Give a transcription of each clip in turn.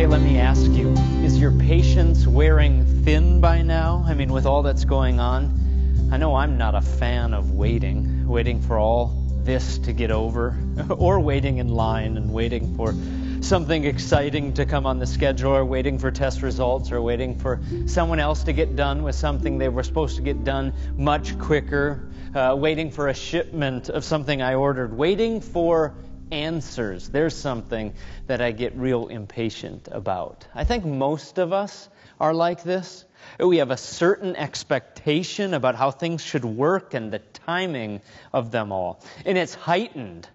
Hey, let me ask you is your patience wearing thin by now? I mean, with all that's going on? I know I'm not a fan of waiting, waiting for all this to get over, or waiting in line and waiting for something exciting to come on the schedule, or waiting for test results, or waiting for someone else to get done with something they were supposed to get done much quicker, uh, waiting for a shipment of something I ordered, waiting for answers. There's something that I get real impatient about. I think most of us are like this. We have a certain expectation about how things should work and the timing of them all. And it's heightened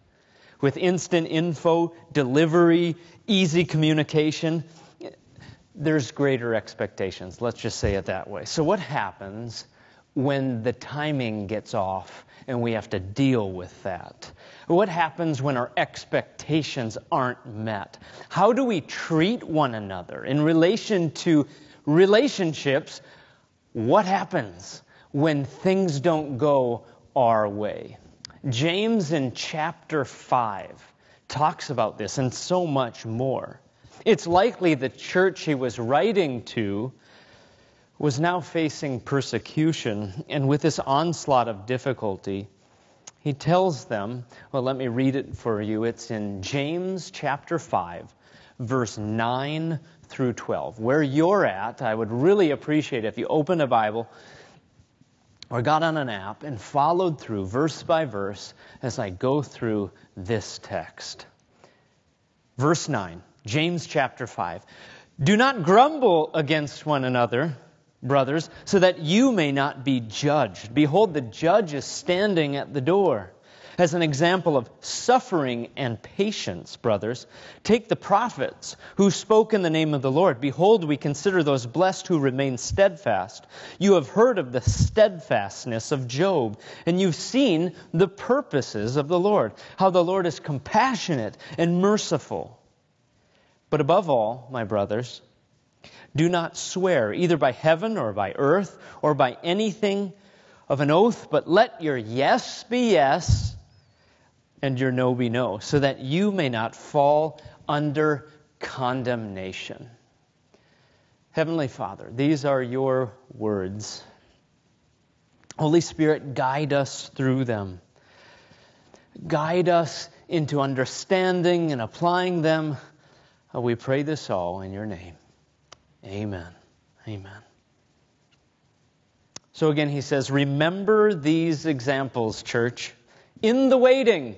with instant info, delivery, easy communication. There's greater expectations. Let's just say it that way. So, what happens when the timing gets off and we have to deal with that? What happens when our expectations aren't met? How do we treat one another in relation to relationships? What happens when things don't go our way? James in chapter 5 talks about this and so much more. It's likely the church he was writing to was now facing persecution, and with this onslaught of difficulty, he tells them, well, let me read it for you. It's in James chapter 5, verse 9 through 12. Where you're at, I would really appreciate it if you open a Bible or got on an app and followed through verse by verse as I go through this text. Verse 9, James chapter 5. Do not grumble against one another brothers, so that you may not be judged. Behold, the judge is standing at the door. As an example of suffering and patience, brothers, take the prophets who spoke in the name of the Lord. Behold, we consider those blessed who remain steadfast. You have heard of the steadfastness of Job, and you've seen the purposes of the Lord, how the Lord is compassionate and merciful. But above all, my brothers, do not swear, either by heaven or by earth or by anything of an oath, but let your yes be yes and your no be no, so that you may not fall under condemnation. Heavenly Father, these are your words. Holy Spirit, guide us through them. Guide us into understanding and applying them. We pray this all in your name. Amen. Amen. So again, he says, Remember these examples, church. In the waiting,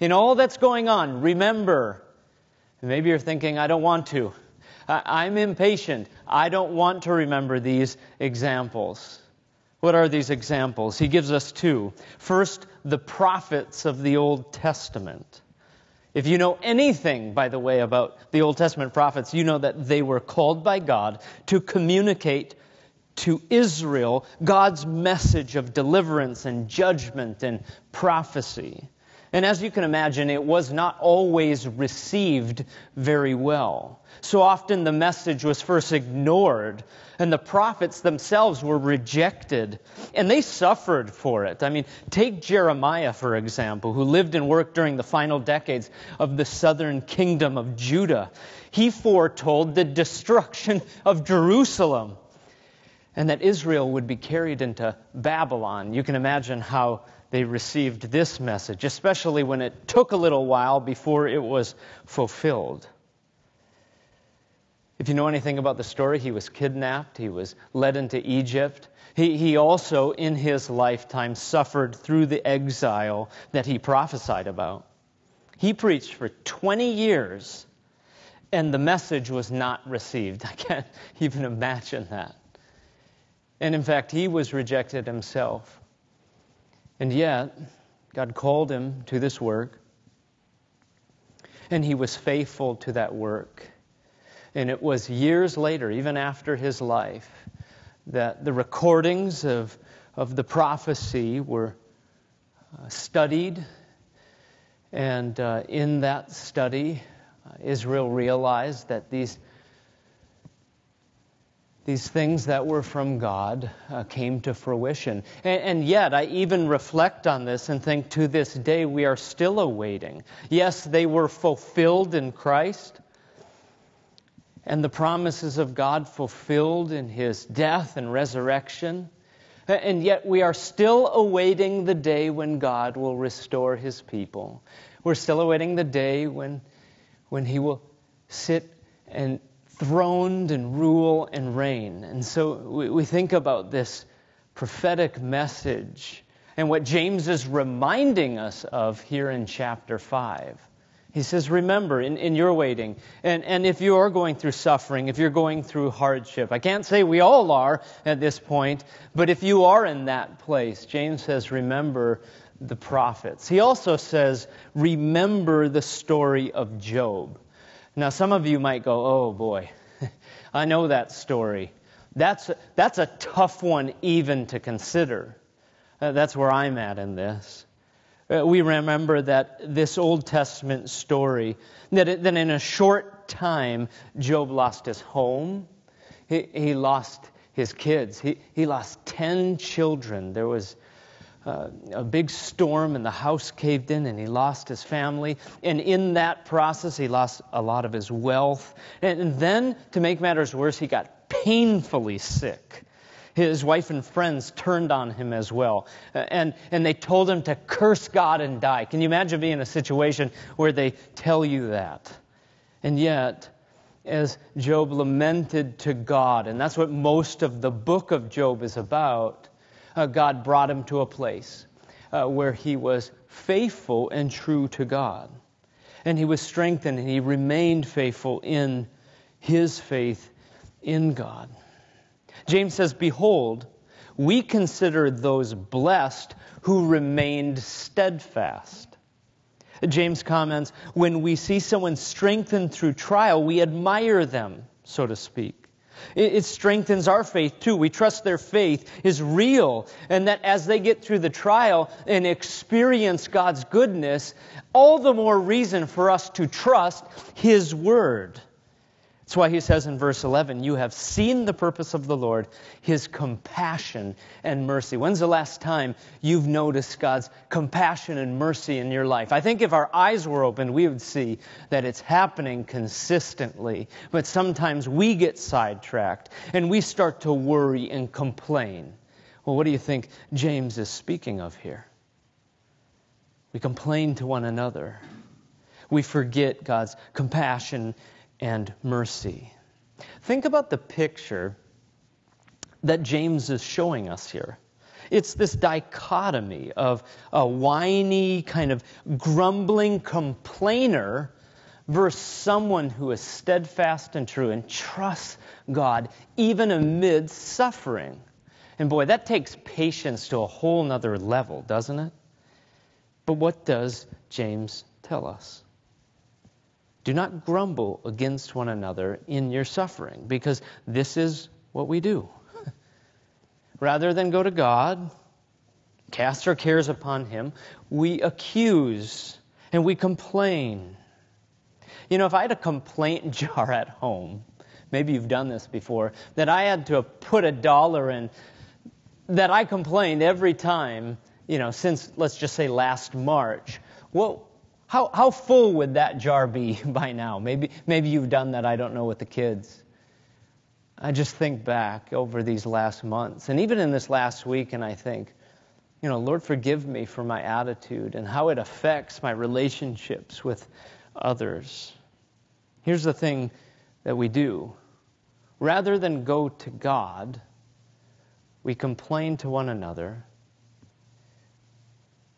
in all that's going on, remember. Maybe you're thinking, I don't want to. I'm impatient. I don't want to remember these examples. What are these examples? He gives us two. First, the prophets of the Old Testament. If you know anything, by the way, about the Old Testament prophets, you know that they were called by God to communicate to Israel God's message of deliverance and judgment and prophecy. And as you can imagine, it was not always received very well. So often the message was first ignored, and the prophets themselves were rejected, and they suffered for it. I mean, take Jeremiah, for example, who lived and worked during the final decades of the southern kingdom of Judah. He foretold the destruction of Jerusalem and that Israel would be carried into Babylon. You can imagine how they received this message, especially when it took a little while before it was fulfilled. If you know anything about the story, he was kidnapped, he was led into Egypt. He, he also, in his lifetime, suffered through the exile that he prophesied about. He preached for 20 years, and the message was not received. I can't even imagine that. And in fact, he was rejected himself. And yet, God called him to this work, and he was faithful to that work. And it was years later, even after his life, that the recordings of, of the prophecy were uh, studied. And uh, in that study, uh, Israel realized that these these things that were from God uh, came to fruition. And, and, yet, I even reflect on this and think to this day we are still awaiting. Yes, they were fulfilled in Christ. and the promises of God fulfilled in his death and resurrection. And yet we are still awaiting the day when God will restore his people. We're still awaiting the day when, when he will sit and throned and rule and reign. And so we, we think about this prophetic message and what James is reminding us of here in chapter 5. He says, Remember in, in your waiting, and, and if you are going through suffering, if you're going through hardship, I can't say we all are at this point, but if you are in that place, James says, Remember the prophets. He also says, Remember the story of Job. Now, some of you might go, Oh boy, I know that story. That's, that's a tough one even to consider. Uh, that's where I'm at in this. Uh, we remember that this Old Testament story, that, it, that in a short time, Job lost his home, he, he lost his kids, he, he lost 10 children. There was uh, a big storm and the house caved in and he lost his family. And in that process, he lost a lot of his wealth. And, and then, to make matters worse, he got painfully sick. His wife and friends turned on him as well. And, and they told him to curse God and die. Can you imagine being in a situation where they tell you that? And yet, as Job lamented to God, and that's what most of the book of Job is about, uh, God brought him to a place uh, where he was faithful and true to God. And he was strengthened and he remained faithful in his faith in God. James says, Behold, we consider those blessed who remained steadfast. James comments, when we see someone strengthened through trial, we admire them, so to speak. It, strengthens our faith too. We trust their faith is real, and that as they get through the trial and experience God's goodness, all the more reason for us to trust His Word. That's why he says in verse 11, You have seen the purpose of the Lord, his compassion and mercy. When's the last time you've noticed God's compassion and mercy in your life? I think if our eyes were open, we would see that it's happening consistently. But sometimes we get sidetracked and we start to worry and complain. Well, what do you think James is speaking of here? We complain to one another. We forget God's compassion and mercy. Think about the picture that James is showing us here. It's this dichotomy of a whiny, kind of grumbling complainer versus someone who is steadfast and true and trusts God even amid suffering. And boy, that takes patience to a whole nother level, doesn't it? But what does James tell us? Do not grumble against one another in your suffering, because this is what we do. Rather than go to God, cast our cares upon Him, we accuse and we complain. You know, if I had a complaint jar at home, maybe you've done this before, that I had to put a dollar in, that I complained every time, you know, since, let's just say last March, what, how, how full would that jar be by now? Maybe, maybe you've done that, I don't know, with the kids. I just think back over these last months, and even in this last week, and I think, you know, Lord, forgive me for my attitude and how it affects my relationships with others. Here's the thing that we do rather than go to God, we complain to one another.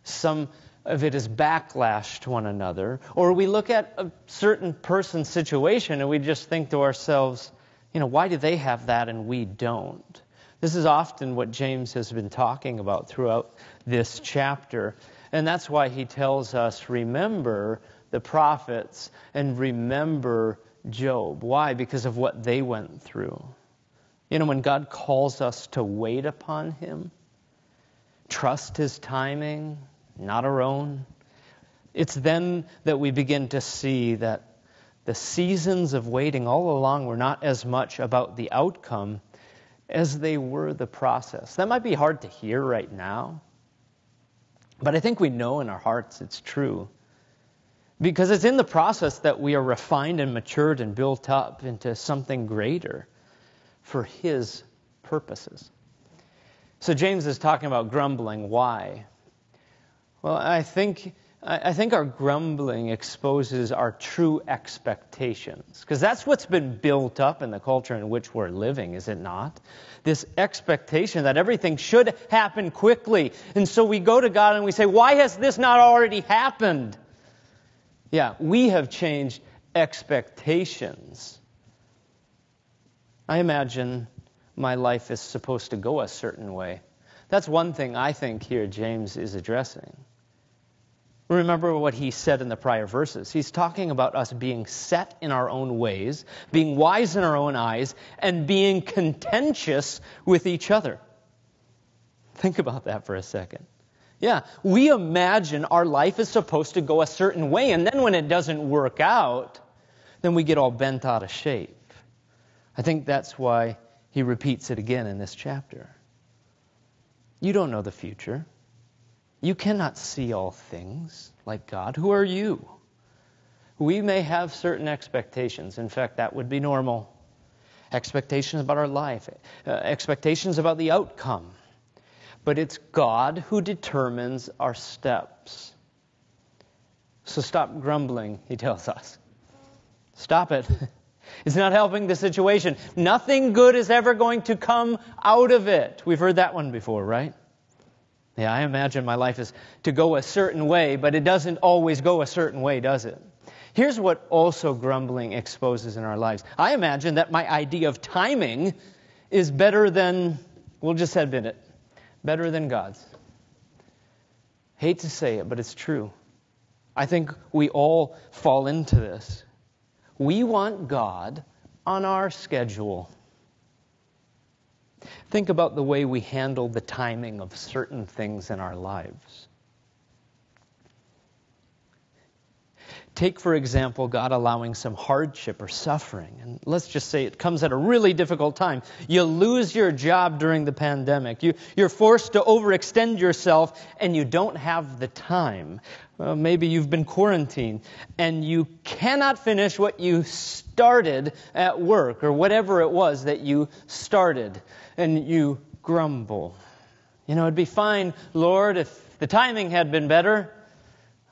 Some of it is backlash to one another, or we look at a certain person's situation and we just think to ourselves, you know, why do they have that and we don't? This is often what James has been talking about throughout this chapter. And that's why he tells us, remember the prophets and remember Job. Why? Because of what they went through. You know, when God calls us to wait upon him, trust his timing, not our own. It's then that we begin to see that the seasons of waiting all along were not as much about the outcome as they were the process. That might be hard to hear right now, but I think we know in our hearts it's true. Because it's in the process that we are refined and matured and built up into something greater for His purposes. So James is talking about grumbling. Why? Well, I think I think our grumbling exposes our true expectations. Because that's what's been built up in the culture in which we're living, is it not? This expectation that everything should happen quickly. And so we go to God and we say, Why has this not already happened? Yeah, we have changed expectations. I imagine my life is supposed to go a certain way. That's one thing I think here James is addressing. Remember what he said in the prior verses. He's talking about us being set in our own ways, being wise in our own eyes, and being contentious with each other. Think about that for a second. Yeah, we imagine our life is supposed to go a certain way, and then when it doesn't work out, then we get all bent out of shape. I think that's why he repeats it again in this chapter. You don't know the future. You cannot see all things like God. Who are you? We may have certain expectations. In fact, that would be normal. Expectations about our life, uh, expectations about the outcome. But it's God who determines our steps. So stop grumbling, he tells us. Stop it. It's not helping the situation. Nothing good is ever going to come out of it. We've heard that one before, right? Yeah, I imagine my life is to go a certain way, but it doesn't always go a certain way, does it? Here's what also grumbling exposes in our lives. I imagine that my idea of timing is better than, we'll just admit it, better than God's. Hate to say it, but it's true. I think we all fall into this. We want God on our schedule. Think about the way we handle the timing of certain things in our lives. Take, for example, God allowing some hardship or suffering. And let's just say it comes at a really difficult time. You lose your job during the pandemic. You, you're forced to overextend yourself and you don't have the time. Well, maybe you've been quarantined and you cannot finish what you started at work or whatever it was that you started and you grumble. You know, it'd be fine, Lord, if the timing had been better.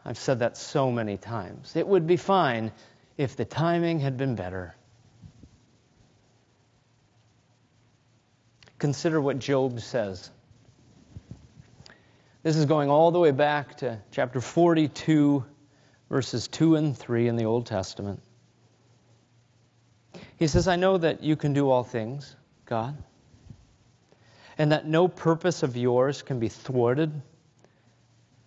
I've said that so many times. It would be fine if the timing had been better. Consider what Job says. This is going all the way back to chapter 42, verses 2 and 3 in the Old Testament. He says, I know that you can do all things, God, and that no purpose of yours can be thwarted.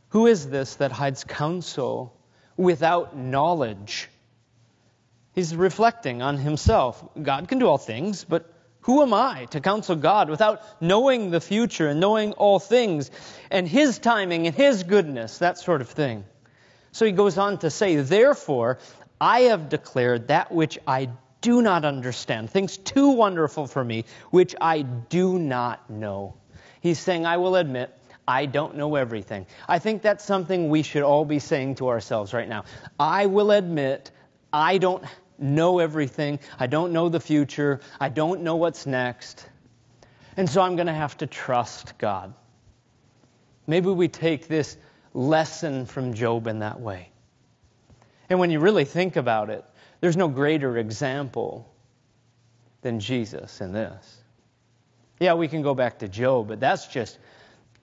Who is this that hides counsel without knowledge? He's reflecting on himself. God can do all things, but who am I to counsel God without knowing the future and knowing all things and His timing and His goodness, that sort of thing? So he goes on to say, Therefore, I have declared that which I do not understand, things too wonderful for me, which I do not know. He's saying, I will admit, I don't know everything. I think that's something we should all be saying to ourselves right now. I will admit, I don't know everything. I don't know the future. I don't know what's next. And so I'm going to have to trust God. Maybe we take this lesson from Job in that way. And when you really think about it, there's no greater example than Jesus in this. Yeah, we can go back to Job, but that's just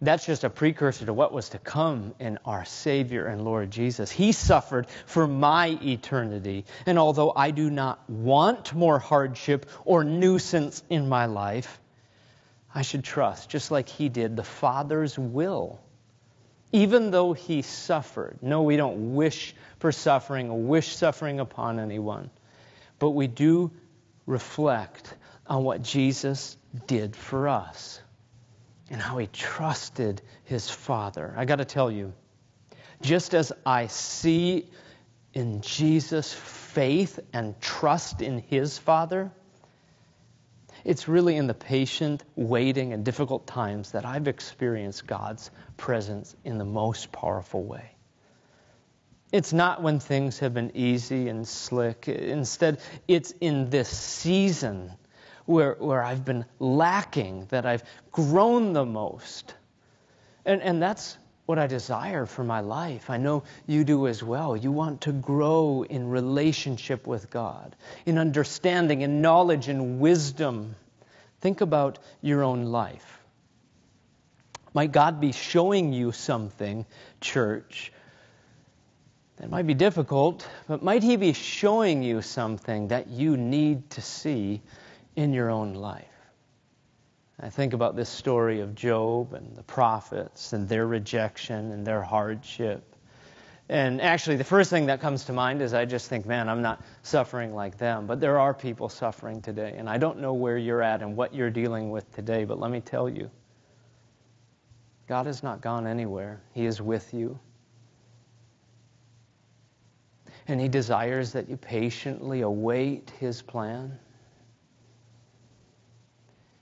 that's just a precursor to what was to come in our Savior and Lord Jesus. He suffered for my eternity. And although I do not want more hardship or nuisance in my life, I should trust, just like He did, the Father's will. Even though He suffered. No, we don't wish for suffering or wish suffering upon anyone. But we do reflect on what Jesus did for us and how he trusted his Father. I got to tell you, just as I see in Jesus faith and trust in his Father, it's really in the patient waiting and difficult times that I've experienced God's presence in the most powerful way. It's not when things have been easy and slick. Instead, it's in this season where, where I've been lacking that I've grown the most. And, and that's what I desire for my life. I know you do as well. You want to grow in relationship with God, in understanding and knowledge and wisdom. Think about your own life. Might God be showing you something, church, that might be difficult, but might He be showing you something that you need to see in your own life? I think about this story of Job and the prophets and their rejection and their hardship. And actually, the first thing that comes to mind is I just think, man, I'm not suffering like them. But there are people suffering today. And I don't know where you're at and what you're dealing with today, but let me tell you God has not gone anywhere, He is with you. And He desires that you patiently await His plan.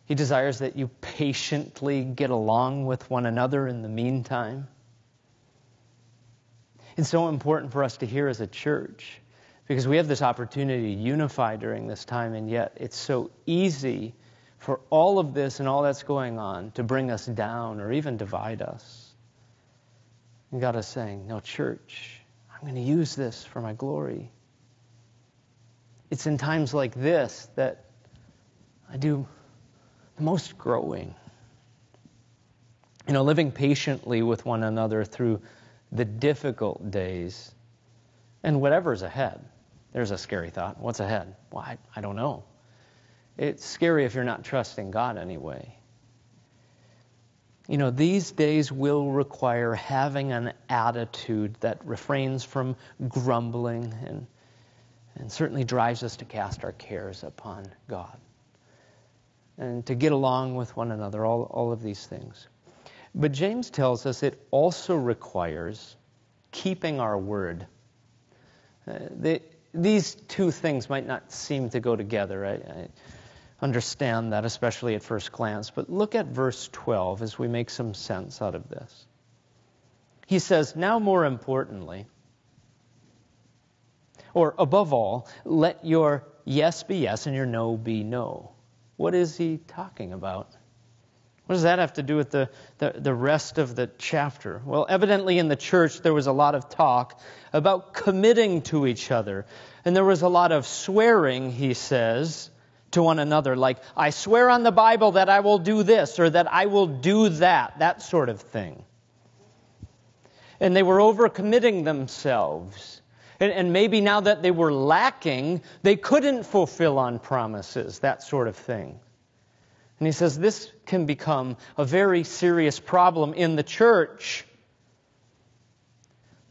He desires that you patiently get along with one another in the meantime. It's so important for us to hear as a church because we have this opportunity to unify during this time, and yet it's so easy for all of this and all that's going on to bring us down or even divide us. And God is saying, No, church, I'm going to use this for my glory. It's in times like this that I do most growing. You know, living patiently with one another through the difficult days and whatever's ahead. There's a scary thought. What's ahead? Well, I, I don't know. It's scary if you're not trusting God anyway. You know, these days will require having an attitude that refrains from grumbling and, and certainly drives us to cast our cares upon God and to get along with one another, all, all of these things. But James tells us it also requires keeping our word. Uh, they, these two things might not seem to go together. I, I understand that, especially at first glance. But look at verse 12 as we make some sense out of this. He says, Now more importantly, or above all, let your yes be yes and your no be no. What is he talking about? What does that have to do with the, the, the, rest of the chapter? Well, evidently in the church there was a lot of talk about committing to each other. And there was a lot of swearing, he says, to one another, like, I swear on the Bible that I will do this or that I will do that, that sort of thing. And they were overcommitting themselves. And, and maybe now that they were lacking, they couldn't fulfill on promises, that sort of thing. And he says this can become a very serious problem in the church.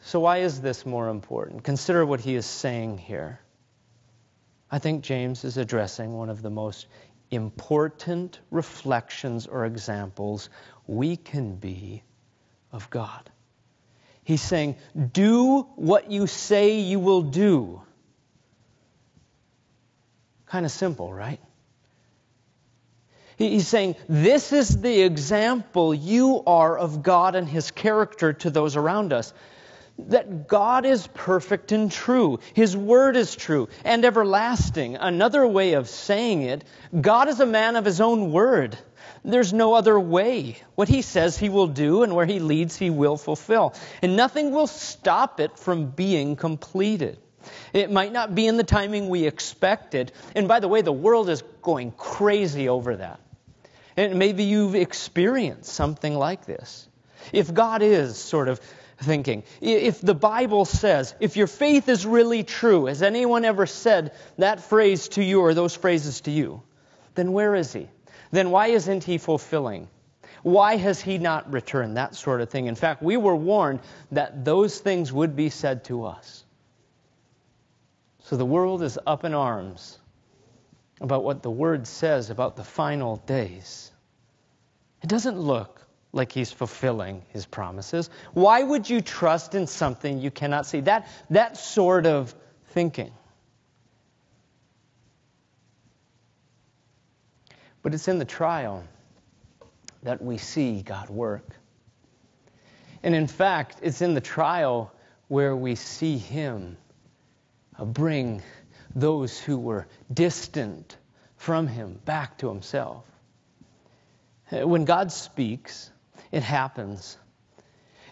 So, why is this more important? Consider what he is saying here. I think James is addressing one of the most important reflections or examples we can be of God. He's saying, Do what you say you will do. Kind of simple, right? He's saying, This is the example you are of God and His character to those around us that God is perfect and true. His word is true and everlasting. Another way of saying it, God is a man of his own word. There's no other way. What he says he will do and where he leads he will fulfill. And nothing will stop it from being completed. It might not be in the timing we expected. And by the way, the world is going crazy over that. And maybe you've experienced something like this. If God is sort of thinking. If the Bible says, if your faith is really true, has anyone ever said that phrase to you or those phrases to you? Then where is he? Then why isn't he fulfilling? Why has he not returned? That sort of thing. In fact, we were warned that those things would be said to us. So the world is up in arms about what the Word says about the final days. It doesn't look like he's fulfilling his promises. Why would you trust in something you cannot see? That, that sort of thinking. But it's in the trial that we see God work. And in fact, it's in the trial where we see Him uh, bring those who were distant from Him back to Himself. Uh, when God speaks, it happens.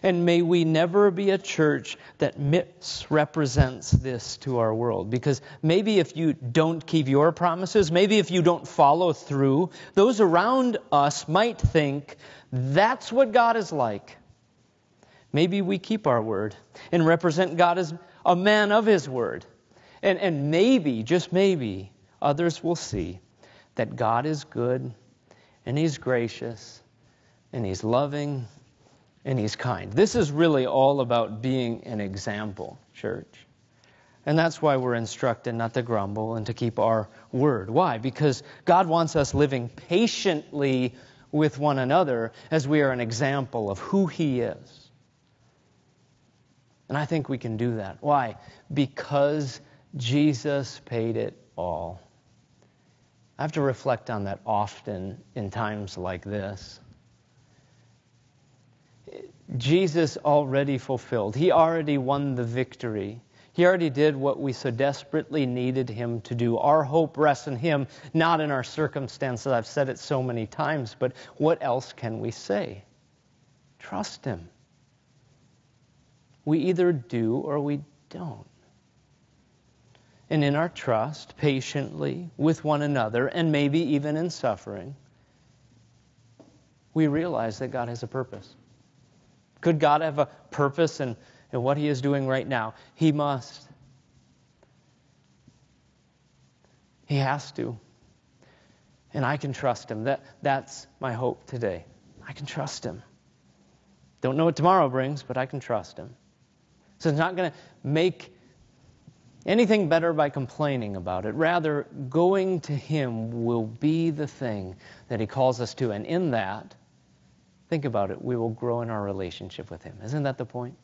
And may we never be a church that misrepresents this to our world. Because maybe if you don't keep your promises, maybe if you don't follow through, those around us might think that's what God is like. Maybe we keep our word and represent God as a man of his word. And, and maybe, just maybe, others will see that God is good and he's gracious and he's loving and he's kind. This is really all about being an example, church. And that's why we're instructed not to grumble and to keep our word. Why? Because God wants us living patiently with one another as we are an example of who he is. And I think we can do that. Why? Because Jesus paid it all. I have to reflect on that often in times like this. Jesus already fulfilled, He already won the victory. He already did what we so desperately needed Him to do. Our hope rests in Him, not in our circumstances. I've said it so many times, but what else can we say? Trust Him. We either do or we don't. And in our trust, patiently with one another, and maybe even in suffering, we realize that God has a purpose. Could God have a purpose in, in what He is doing right now? He must. He has to. And I can trust Him. That, that's my hope today. I can trust Him. Don't know what tomorrow brings, but I can trust Him. So it's not going to make anything better by complaining about it. Rather, going to Him will be the thing that He calls us to. And in that, think about it, we will grow in our relationship with Him. Isn't that the point?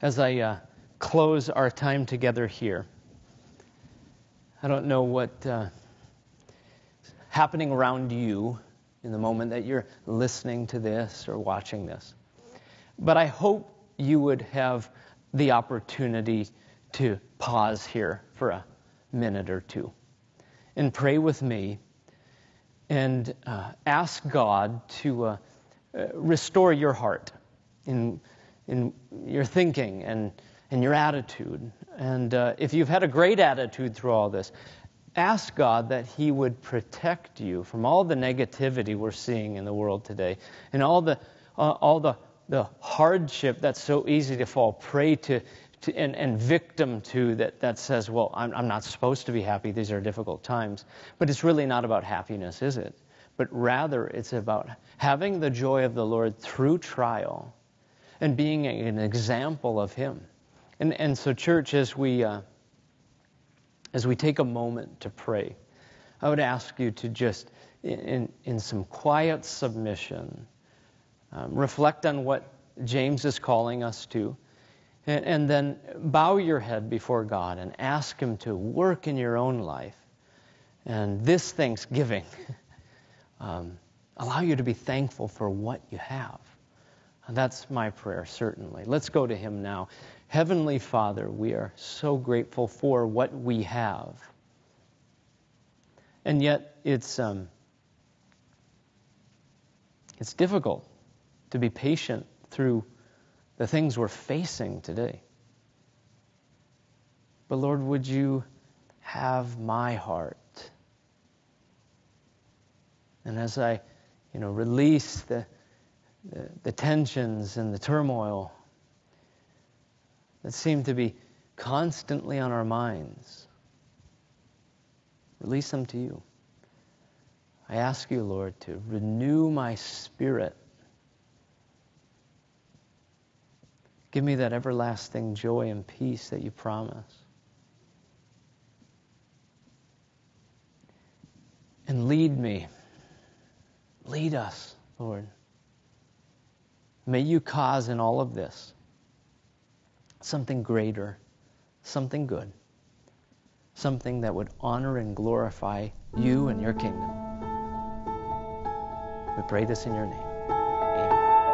As I uh, close our time together here, I don't know what uh, happening around you in the moment that you're listening to this or watching this. But I hope you would have the opportunity to pause here for a minute or two and pray with me and uh, ask God to uh, uh, restore your heart in, in your thinking and, and your attitude. And uh, if you've had a great attitude through all this, ask God that He would protect you from all the negativity we're seeing in the world today and all the, uh, all the the hardship that's so easy to fall prey to, to and, and, victim to that, that says, well, I'm, I'm not supposed to be happy. These are difficult times. But it's really not about happiness, is it? But rather, it's about having the joy of the Lord through trial and being an example of Him. And, and so, church, as we, uh, as we take a moment to pray, I would ask you to just, in, in some quiet submission, um, reflect on what James is calling us to. And, and then bow your head before God and ask Him to work in your own life. And this Thanksgiving, um, allow you to be thankful for what you have. And that's my prayer, certainly. Let's go to Him now. Heavenly Father, we are so grateful for what we have. And yet, it's, um, it's difficult to be patient through the things we're facing today. But Lord, would you have my heart? And as I, you know, release the, the, the tensions and the turmoil that seem to be constantly on our minds, release them to you. I ask you, Lord, to renew my spirit Give me that everlasting joy and peace that you promise. And lead me. Lead us, Lord. May you cause in all of this something greater, something good, something that would honor and glorify you and your kingdom. We pray this in your name.